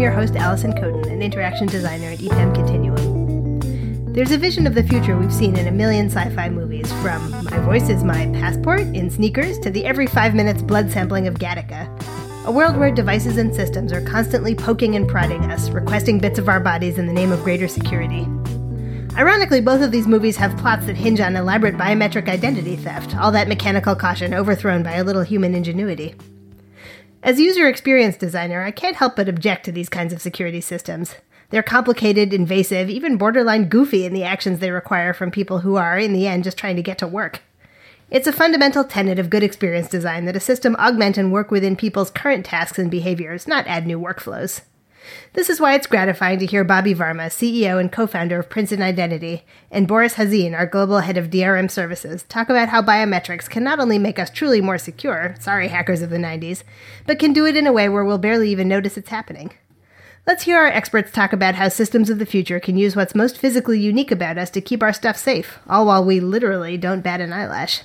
I'm your host, Alison Kotin, an interaction designer at EPAM Continuum. There's a vision of the future we've seen in a million sci fi movies, from My Voice is My Passport in Sneakers to the every five minutes blood sampling of Gattaca. A world where devices and systems are constantly poking and prodding us, requesting bits of our bodies in the name of greater security. Ironically, both of these movies have plots that hinge on elaborate biometric identity theft, all that mechanical caution overthrown by a little human ingenuity. As user experience designer, I can't help but object to these kinds of security systems. They're complicated, invasive, even borderline goofy in the actions they require from people who are, in the end, just trying to get to work. It's a fundamental tenet of good experience design that a system augment and work within people's current tasks and behaviors, not add new workflows. This is why it's gratifying to hear Bobby Varma, CEO and co founder of Princeton Identity, and Boris Khazin, our global head of DRM services, talk about how biometrics can not only make us truly more secure, sorry hackers of the 90s, but can do it in a way where we'll barely even notice it's happening. Let's hear our experts talk about how systems of the future can use what's most physically unique about us to keep our stuff safe, all while we literally don't bat an eyelash.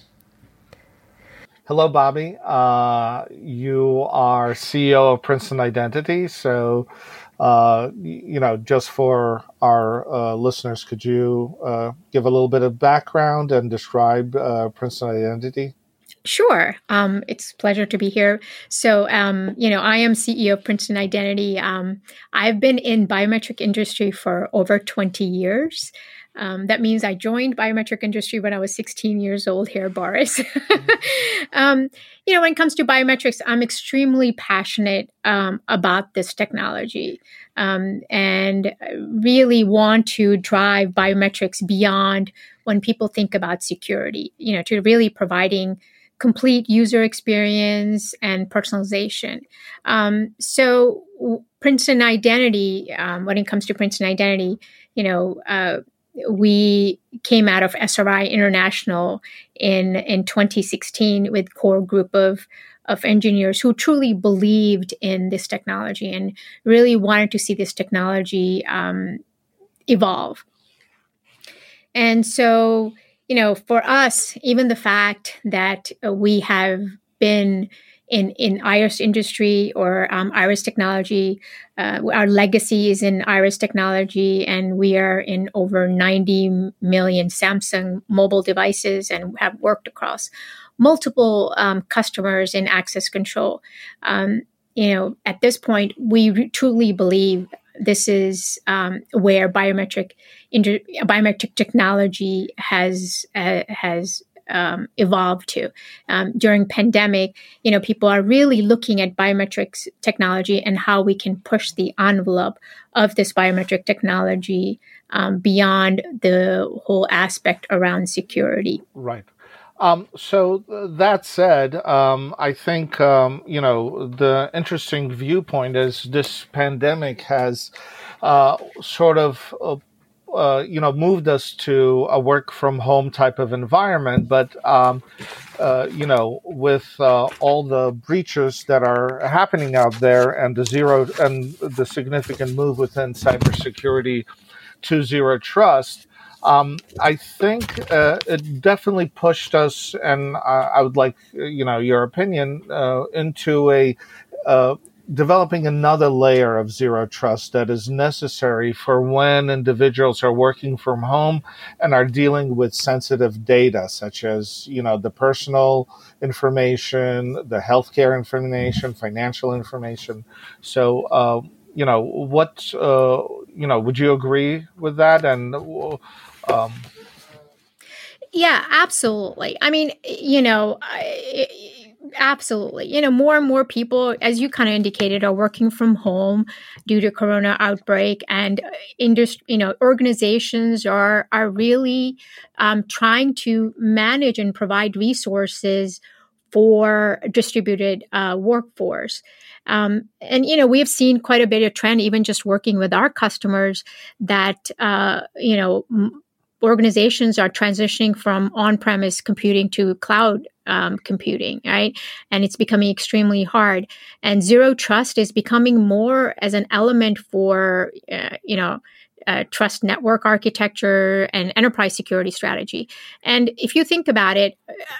Hello, Bobby. Uh, you are CEO of Princeton Identity. So, uh, you know, just for our uh, listeners, could you uh, give a little bit of background and describe uh, Princeton Identity? Sure. Um, it's a pleasure to be here. So, um, you know, I am CEO of Princeton Identity. Um, I've been in biometric industry for over 20 years. Um, that means I joined biometric industry when I was 16 years old here, Boris. um, you know, when it comes to biometrics, I'm extremely passionate um, about this technology um, and really want to drive biometrics beyond when people think about security, you know, to really providing complete user experience and personalization. Um, so, Princeton Identity, um, when it comes to Princeton Identity, you know, uh, we came out of SRI International in in 2016 with core group of of engineers who truly believed in this technology and really wanted to see this technology um, evolve. And so, you know, for us, even the fact that we have been in in iris industry or um, iris technology. Uh, our legacy is in iris technology, and we are in over 90 million Samsung mobile devices, and have worked across multiple um, customers in access control. Um, you know, at this point, we re- truly believe this is um, where biometric inter- biometric technology has uh, has um, evolved to. Um, during pandemic, you know, people are really looking at biometrics technology and how we can push the envelope of this biometric technology um, beyond the whole aspect around security. Right. Um, so uh, that said, um, I think um, you know the interesting viewpoint is this pandemic has uh, sort of uh, uh, you know, moved us to a work from home type of environment. But, um, uh, you know, with uh, all the breaches that are happening out there and the zero and the significant move within cybersecurity to zero trust, um, I think uh, it definitely pushed us, and I would like, you know, your opinion uh, into a developing another layer of zero trust that is necessary for when individuals are working from home and are dealing with sensitive data such as you know the personal information the healthcare information financial information. So uh, you know what uh, you know would you agree with that? And um, yeah absolutely. I mean you know I, Absolutely. You know, more and more people, as you kind of indicated, are working from home due to corona outbreak and uh, industry, you know, organizations are are really um, trying to manage and provide resources for distributed uh, workforce. Um, and you know we have seen quite a bit of trend even just working with our customers that uh, you know m- organizations are transitioning from on-premise computing to cloud um, computing, right? And it's becoming extremely hard. And zero trust is becoming more as an element for, uh, you know, uh, trust network architecture and enterprise security strategy. And if you think about it,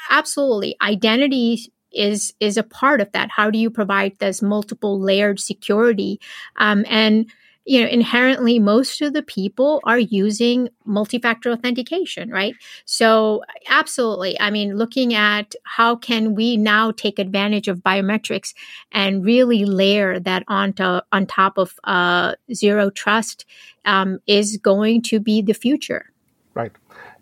absolutely, identity is is a part of that. How do you provide this multiple layered security? Um, and you know, inherently most of the people are using multi-factor authentication, right? So absolutely. I mean, looking at how can we now take advantage of biometrics and really layer that onto on top of uh, zero trust um, is going to be the future. Right.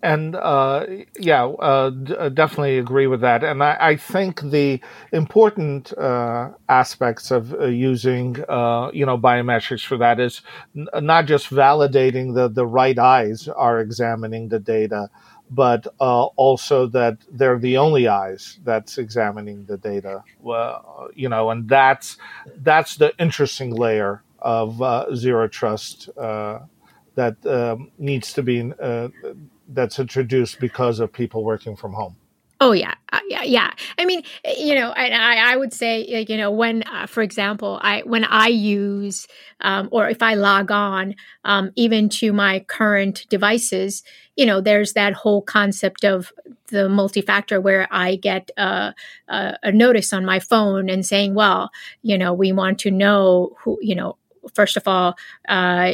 And uh, yeah, uh, d- uh, definitely agree with that. And I, I think the important uh, aspects of uh, using, uh, you know, biometrics for that is n- not just validating that the right eyes are examining the data, but also that they're the only eyes that's examining the data. Well, you know, and that's that's the interesting layer of zero trust that um, needs to be that's introduced because of people working from home. Oh yeah, uh, yeah, yeah. I mean, you know, I, I would say, you know, when, uh, for example, I when I use um, or if I log on, um, even to my current devices, you know, there's that whole concept of the multi-factor where I get a, a, a notice on my phone and saying, well, you know, we want to know who, you know, first of all, uh,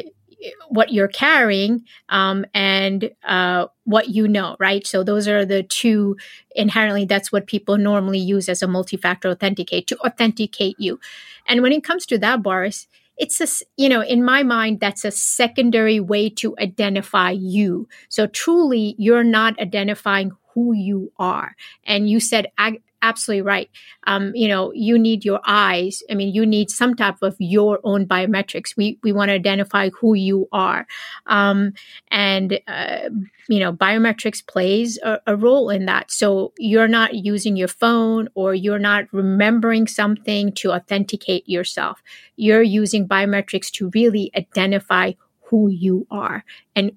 what you're carrying um, and uh, what you know, right? So those are the two inherently. That's what people normally use as a multi-factor authenticate to authenticate you. And when it comes to that, Boris, it's a you know in my mind that's a secondary way to identify you. So truly, you're not identifying who you are. And you said absolutely right. Um, you know, you need your eyes. I mean, you need some type of your own biometrics. We we want to identify who you are, um, and uh, you know, biometrics plays a, a, role in that. So you're not using your phone or you're not remembering something to authenticate yourself. You're using biometrics to really identify who you are and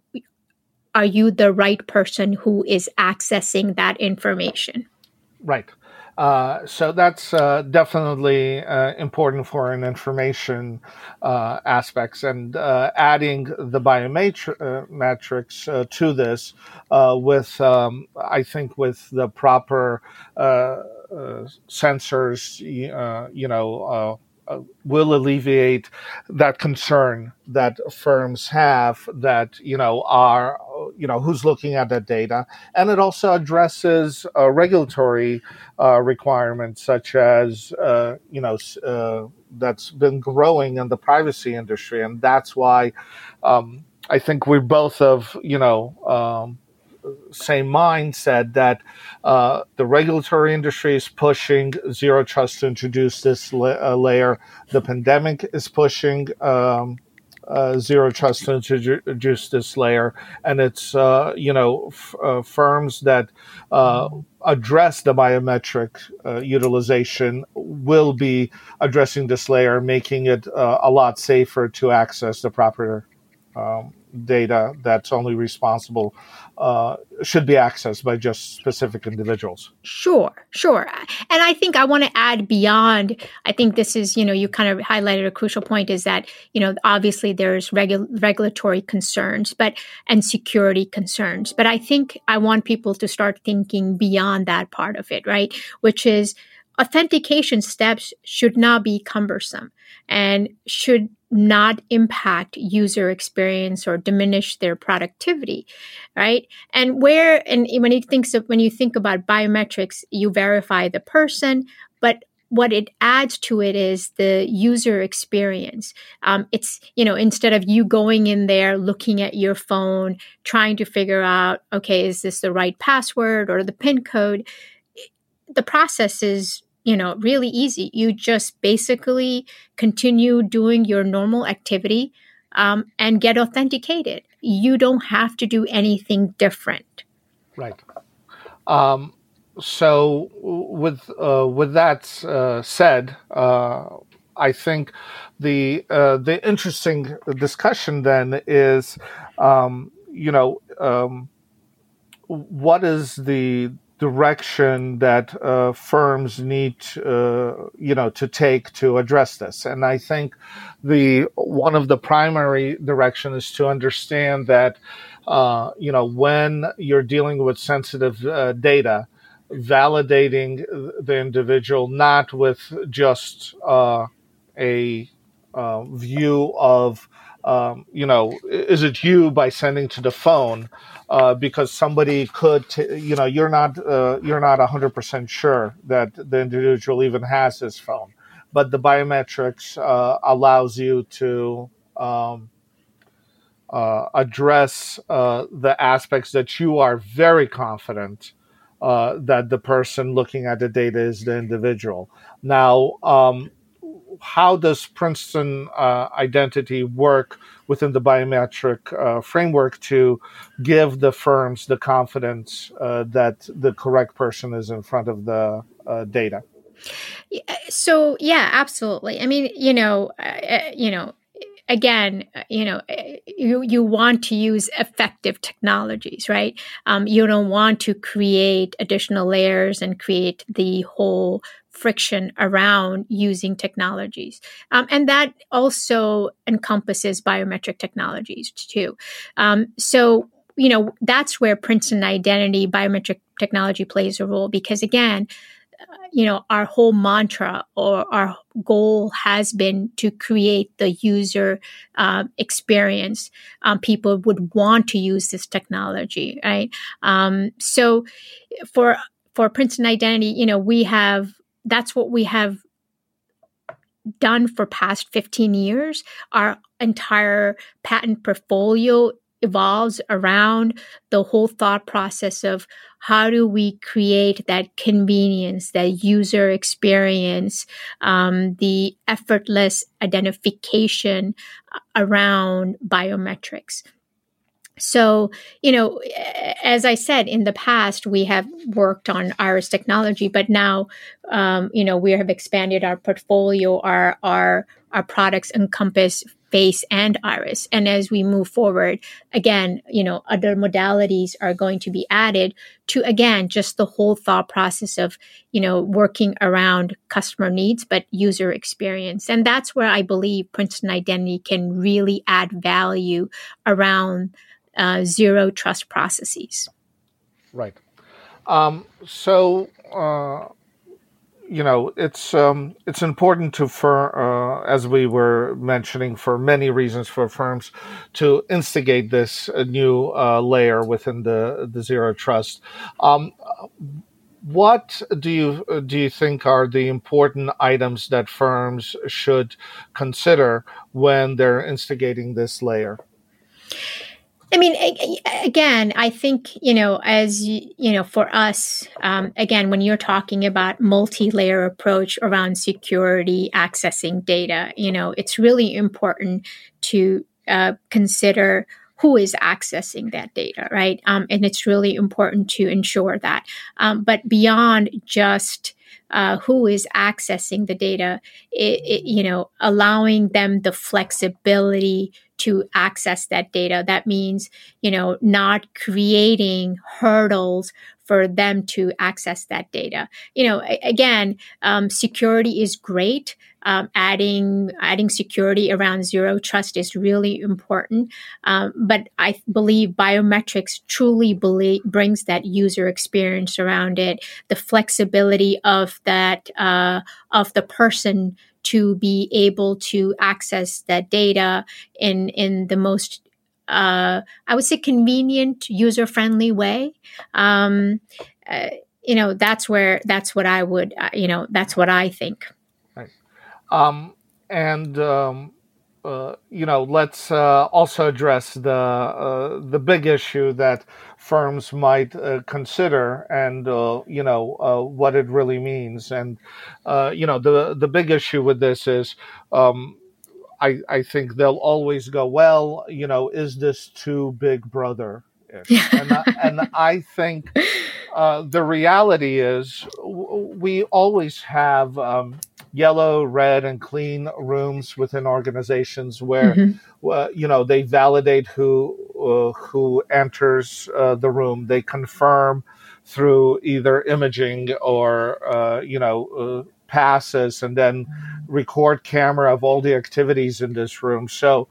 are you the right person who is accessing that information right uh, so that's uh, definitely uh, important for an information uh, aspects. And uh, adding the biometrics uh, to this with, um, I think, with the proper sensors, you know, uh, will alleviate that concern that firms have that you know are you know who's looking at that data. And it also addresses uh, regulatory uh, requirements such as uh, you know uh, that's been growing in the privacy industry. And that's why um, I think we both of you know um, same mind said that uh, the regulatory industry is pushing zero trust to introduce this la- uh, layer. The pandemic is pushing um, uh, zero trust to introduce this layer, and it's uh, you know f- uh, firms that uh, address the biometric utilization will be addressing this layer, making it a lot safer to access the proper um, data that's only responsible uh, should be accessed by just specific individuals. Sure, sure. And I think I want to add beyond, I think this is, you know, you kind of highlighted a crucial point is that, you know, obviously there's regu- regulatory concerns, but, and security concerns. But I think I want people to start thinking beyond that part of it, right? Which is, authentication steps should not be cumbersome and should not impact user experience or diminish their productivity right and where and when you think of, when you think about biometrics you verify the person but what it adds to it is the user experience. Um, it's, you know, instead of you going in there, looking at your phone, trying to figure out, okay, is this the right password or the PIN code? The process is you know, really easy. You just basically continue doing your normal activity um, and get authenticated. You don't have to do anything different. Right. Um, so, with uh, with that uh, said, uh, I think the uh, the interesting discussion then is, um, you know, um, what is the direction that uh, firms need, uh, you know, to take to address this. And I think the one of the primary direction is to understand that, uh, you know, when you're dealing with sensitive uh, data, validating the individual not with just uh, a uh, view of um, you know is it you by sending to the phone uh, because somebody could t- you know you're not uh, you're not 100% sure that the individual even has his phone but the biometrics uh, allows you to um, uh, address uh, the aspects that you are very confident uh, that the person looking at the data is the individual. Now, um, how does Princeton uh, identity work within the biometric uh, framework to give the firms the confidence uh, that the correct person is in front of the data? So yeah, absolutely. I mean, you know, you know, again, uh, you know, eh, you you want to use effective technologies, right? Um, you don't want to create additional layers and create the whole friction around using technologies, um, and that also encompasses biometric technologies too. Um, so you know that's where Princeton identity biometric technology plays a role because again you know, our whole mantra or our goal has been to create the user um, experience. Um, people would want to use this technology, right? Um, so for for Princeton Identity, you know, we have that's what we have done for past 15 years. Our entire patent portfolio evolves around the whole thought process of how do we create that convenience, that user experience, um, the effortless identification around biometrics. So, you know, as I said in the past, we have worked on iris technology, but now, um, you know, we have expanded our portfolio. Our our our products encompass face and iris. And as we move forward, again, you know, other modalities are going to be added to, again, just the whole thought process of, you know, working around customer needs, but user experience. And that's where I believe Princeton Identity can really add value around uh, zero trust processes. Right. Um, so, uh, you know, it's um, it's important to for uh, as we were mentioning for many reasons for firms to instigate this uh, new uh, layer within the the zero trust. Um, what do you do you think are the important items that firms should consider when they're instigating this layer? I mean, again, I think, you know, as you know, for us, um, again, when you're talking about multi-layer approach around security, accessing data, you know, it's really important to uh, consider who is accessing that data, right? Um, and it's really important to ensure that. Um, but beyond just uh, who is accessing the data, it, it, you know, allowing them the flexibility to access that data. That means, you know, not creating hurdles for them to access that data. You know, again, um, security is great. Um, adding adding security around zero trust is really important. Um, but I believe biometrics truly believe, brings that user experience around it, the flexibility of that uh, of the person to be able to access that data in in the most uh, I would say convenient, user friendly way. Um, uh, you know, that's where that's what I would uh, you know that's what I think. Um, and um, uh, you know, let's uh, also address the uh, the big issue that firms might uh, consider, and uh, you know uh, what it really means. And you know, the the big issue with this is, um, I I think they'll always go, well, you know, is this too Big Brother? and, I, and I think the reality is we always have. Um, yellow, red, and clean rooms within organizations where mm-hmm. uh, you know they validate who uh, who enters uh, the room. They confirm through either imaging or uh, you know uh, passes, and then record camera of all the activities in this room. So.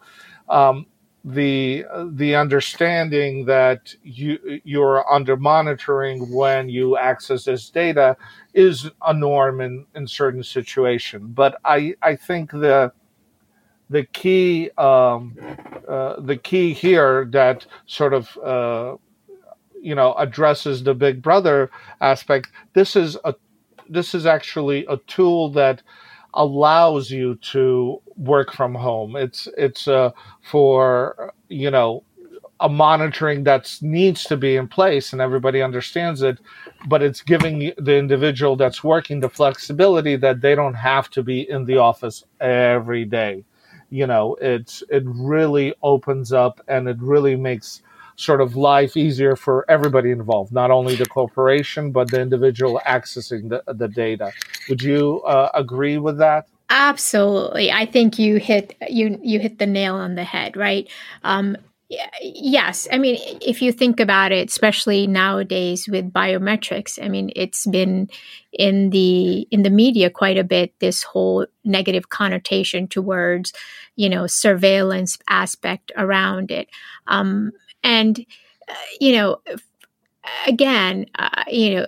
Um, the the understanding that you you're under monitoring when you access this data is a norm in in certain situation. But I I think the the key um, uh, the key here that sort of uh, you know addresses the big brother aspect. This is a this is actually a tool that allows you to work from home. It's it's uh, for you know a monitoring that needs to be in place and everybody understands it, but it's giving the individual that's working the flexibility that they don't have to be in the office every day. You know, it's it really opens up and it really makes sort of life easier for everybody involved, not only the corporation, but the individual accessing the, the data. Would you uh, agree with that? Absolutely. I think you hit you you hit the nail on the head, right? Um, yes i mean if you think about it especially nowadays with biometrics i mean it's been in the in the media quite a bit this whole negative connotation towards you know surveillance aspect around it um, and, uh, you know, again, uh, you know,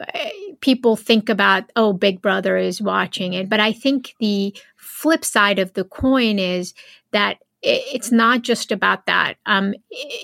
people think about, oh, Big Brother is watching it. But I think the flip side of the coin is that it's not just about that. Um,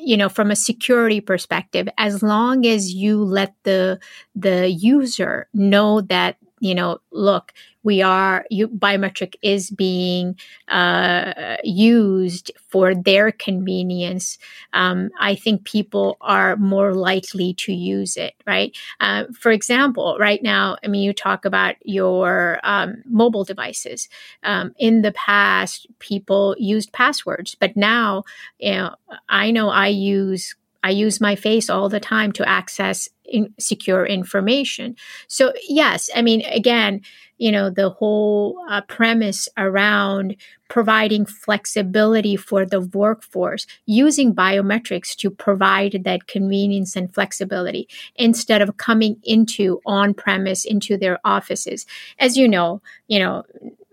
you know, from a security perspective, as long as you let the the user know that you know, look, we are you, biometric is being uh, used for their convenience. Um, I think people are more likely to use it, right? Uh, for example, right now, I mean, you talk about your um, mobile devices. Um, in the past, people used passwords, but now, you know, I know I use I use my face all the time to access in secure information. So, yes, I mean, again, you know, the whole uh, premise around providing flexibility for the workforce using biometrics to provide that convenience and flexibility instead of coming into on premise into their offices. As you know, you know,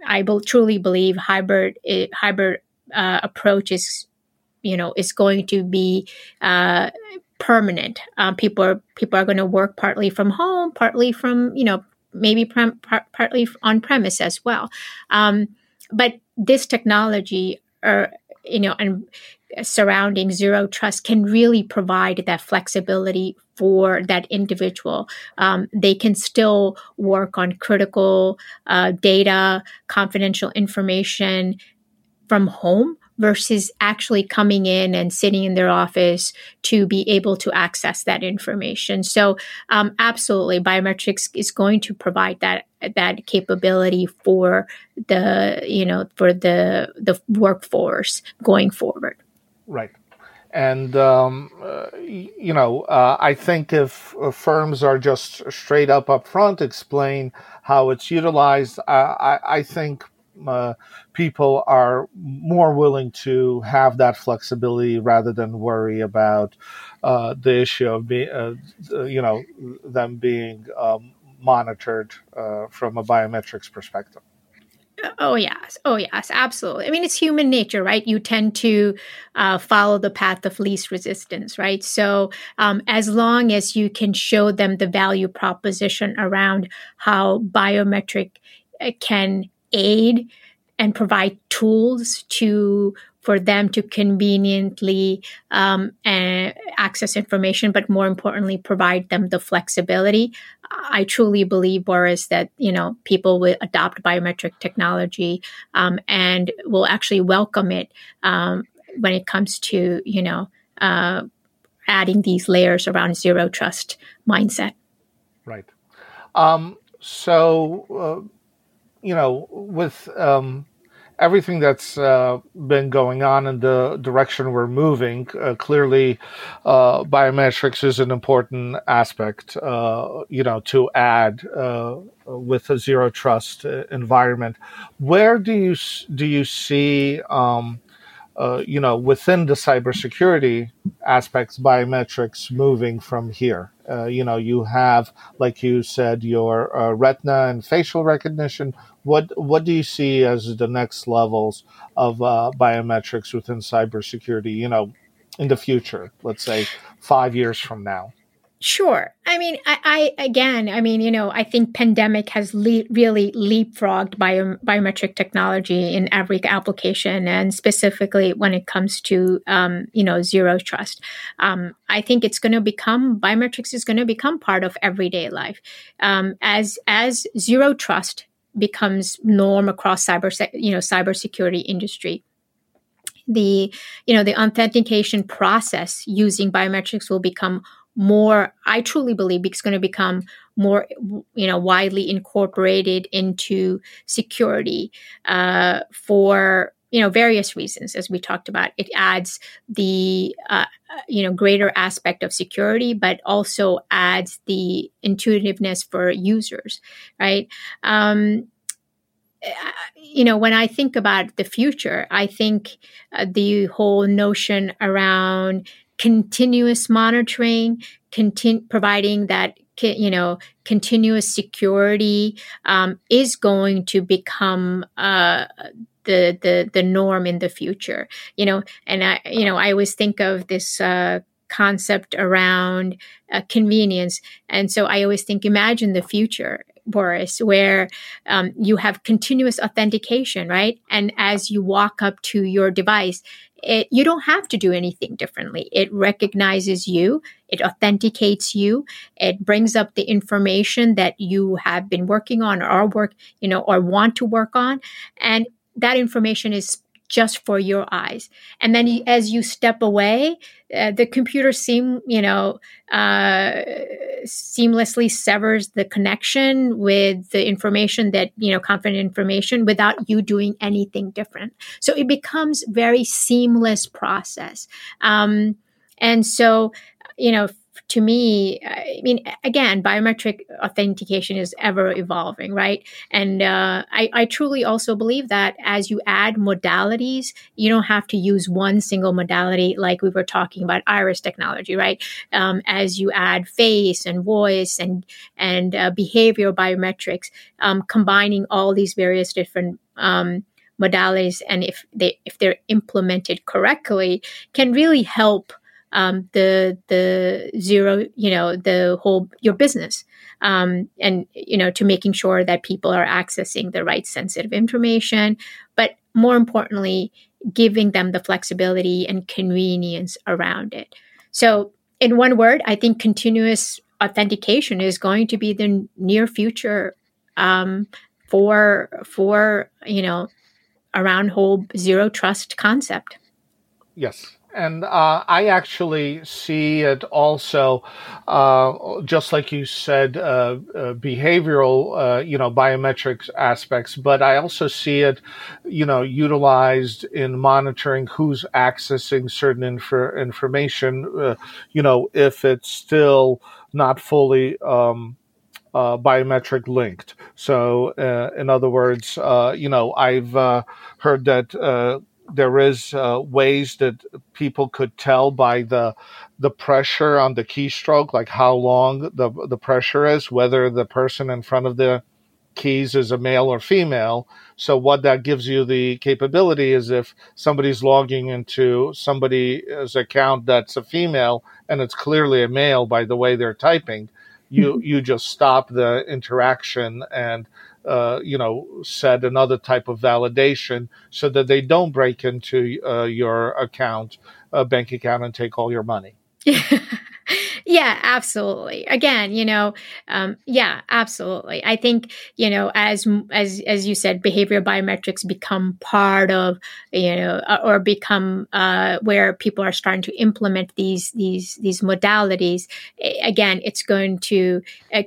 I be- truly believe hybrid uh, hybrid uh, approach is you know is going to be uh, permanent. Um, people are people are going to work partly from home, partly from you know maybe par- partly on premise as well. Um, but this technology, or you know, and surrounding zero trust can really provide that flexibility for that individual. Um, they can still work on critical uh, data, confidential information from home versus actually coming in and sitting in their office to be able to access that information. So, um, absolutely, biometrics is going to provide that that capability for the you know for the the workforce going forward. Right. And um, uh, you know, uh, I think if uh, firms are just straight up upfront explain how it's utilized, I, I think uh, people are more willing to have that flexibility rather than worry about uh, the issue of being, uh, you know, them being um, monitored uh, from a biometrics perspective. Oh yes, oh yes, absolutely. I mean, it's human nature, right? You tend to uh, follow the path of least resistance, right? So, um, as long as you can show them the value proposition around how biometric uh, can aid and provide tools to for them to conveniently um, access information, but more importantly, provide them the flexibility. I truly believe, Boris, that you know people will adopt biometric technology um, and will actually welcome it um, when it comes to you know uh, adding these layers around zero trust mindset. Right. Um, so. Uh, you know, with um, everything that's uh, been going on in the direction we're moving, uh, clearly uh, biometrics is an important aspect, uh, you know, to add uh, with a zero trust uh, environment. Where do you do you see um, uh, you know, within the cybersecurity aspects, biometrics moving from here. Uh, you know, you have, like you said, your uh, retina and facial recognition. What what do you see as the next levels of uh, biometrics within cybersecurity? You know, in the future? Let's say five years from now. Sure. I mean, I, I, again, I mean, you know, I think pandemic has le- really leapfrogged bio, biometric technology in every application, and specifically when it comes to, um, you know, zero trust. Um, I think it's going to become biometrics is going to become part of everyday life um, as as zero trust becomes norm across cyber, you know, cybersecurity industry the you know the authentication process using biometrics will become more i truly believe it's going to become more you know widely incorporated into security uh, for you know various reasons as we talked about. It adds the uh, you know greater aspect of security but also adds the intuitiveness for users right? Um, you know when i think about the future i think uh, the whole notion around continuous monitoring, conti- providing that you know continuous security um, is going to become uh, the the the norm in the future. You know, and I you know I always think of this. Uh, concept around uh, convenience and so i always think imagine the future Boris, where um, you have continuous authentication, right? And as you walk up to your device, it, you don't have to do anything differently. It recognizes you, it authenticates you, it brings up the information that you have been working on or work, you know, or want to work on, and that information is just for your eyes. And then you, as you step away, uh, the computer seem you know uh, seamlessly severs the connection with the information that you know confident information without you doing anything different. So it becomes very seamless process. Um, and so you know to me, I mean, again, biometric authentication is ever evolving, right? And uh, I, I, truly also believe that as you add modalities, you don't have to use one single modality like we were talking about iris technology, right? Um, as you add face and voice and and uh, behavioral biometrics, um, combining all these various different um, modalities, and if they if they're implemented correctly, can really help um, the the zero, you know, the whole your business, um, and you know, to making sure that people are accessing the right sensitive information, but more importantly, giving them the flexibility and convenience around it. So, in one word, I think continuous authentication is going to be the near future um, for for you know around whole zero trust concept. Yes, and uh, I actually see it also, uh, just like you said, uh, uh behavioral, uh, you know, biometrics aspects. But I also see it, you know, utilized in monitoring who's accessing certain infor- information. Uh, you know, if it's still not fully. Um, uh, biometric linked. So, uh, in other words, uh, you know, I've heard that there is uh, ways that people could tell by the the pressure on the keystroke, like how long the the pressure is, whether the person in front of the keys is a male or female. So what that gives you the capability is if somebody's logging into somebody's account that's a female and it's clearly a male by the way they're typing, you mm-hmm. you just stop the interaction and uh, you know, set another type of validation so that they don't break into uh, your account, uh, bank account, and take all your money. yeah, absolutely. Again, you know, um, yeah, absolutely. I think you know, as as as you said, behavioral biometrics become part of you know, uh, or become uh, where people are starting to implement these these these modalities. Again, it's going to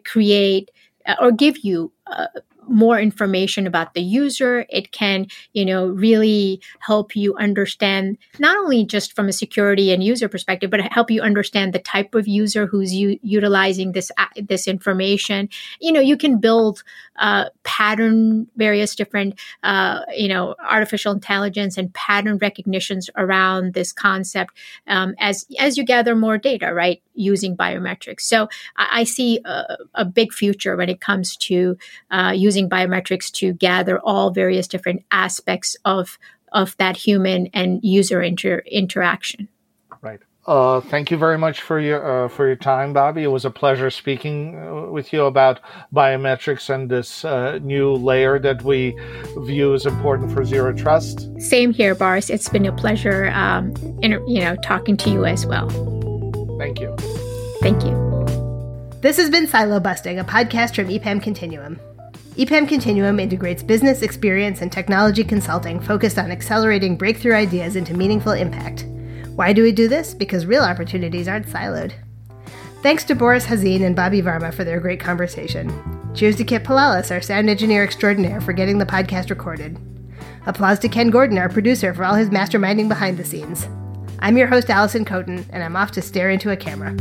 create or give you uh, more information about the user. It can, you know, really help you understand not only just from a security and user perspective, but help you understand the type of user who's u- utilizing this uh, this information. You know, you can build uh, pattern, various different, uh, you know, artificial intelligence and pattern recognitions around this concept um, as as you gather more data, right, using biometrics. So I, I see a, a, big future when it comes to uh, using biometrics to gather all various different aspects of of that human and user inter- interaction. Right. Uh, thank you very much for your uh, for your time, Bobby. It was a pleasure speaking uh, with you about biometrics and this uh, new layer that we view as important for zero trust. Same here, Boris. It's been a pleasure, um, in, you know, talking to you as well. Thank you. Thank you. This has been Silo Busting, a podcast from EPAM Continuum. EPAM Continuum integrates business experience and technology consulting focused on accelerating breakthrough ideas into meaningful impact. Why do we do this? Because real opportunities aren't siloed. Thanks to Boris Khazin and Bobby Varma for their great conversation. Cheers to Kyp Pilalas, our sound engineer extraordinaire, for getting the podcast recorded. Applause to Ken Gordon, our producer, for all his masterminding behind the scenes. I'm your host, Alison Kotin, and I'm off to stare into a camera.